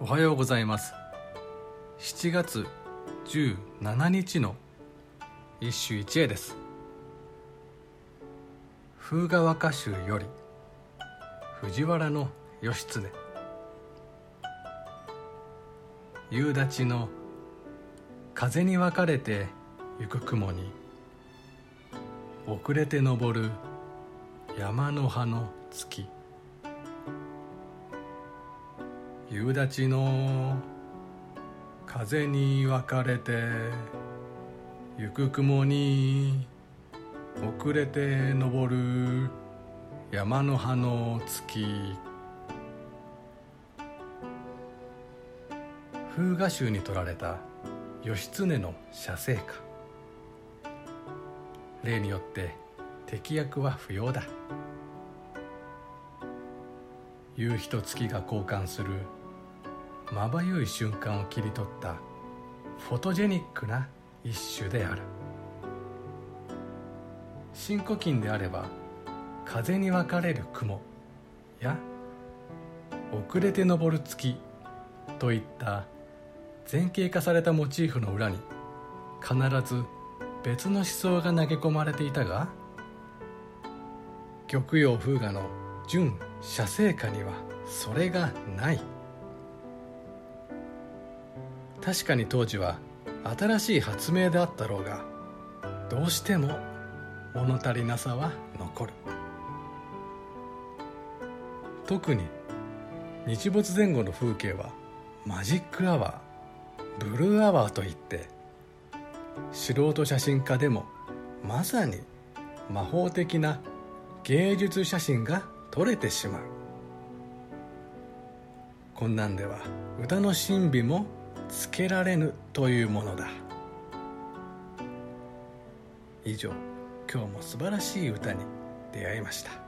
おはようございます。7月17日の一首一会です。風雅和歌集より藤原の義経。夕立の風に分かれて行く雲に遅れて登る山の葉の月。夕立の風に分かれて行く雲に遅れて登る山の葉の月。風雅集に取られた義経の写生歌例によって敵役は不要だ。夕日と月が交換するまばゆい瞬間を切り取ったフォトジェニックな一種である。新古今であれば風に分かれる雲や遅れて昇る月といった前景化されたモチーフの裏に必ず別の思想が投げ込まれていたが玉葉風雅の純写生歌にはそれがない。確かに当時は新しい発明であったろうがどうしても物足りなさは残る。特に日没前後の風景はマジックアワーブルーアワーといって素人写真家でもまさに魔法的な芸術写真が撮れてしまう。こんなんでは歌の神秘もつけられぬというものだ。以上今日も素晴らしい歌に出会いました。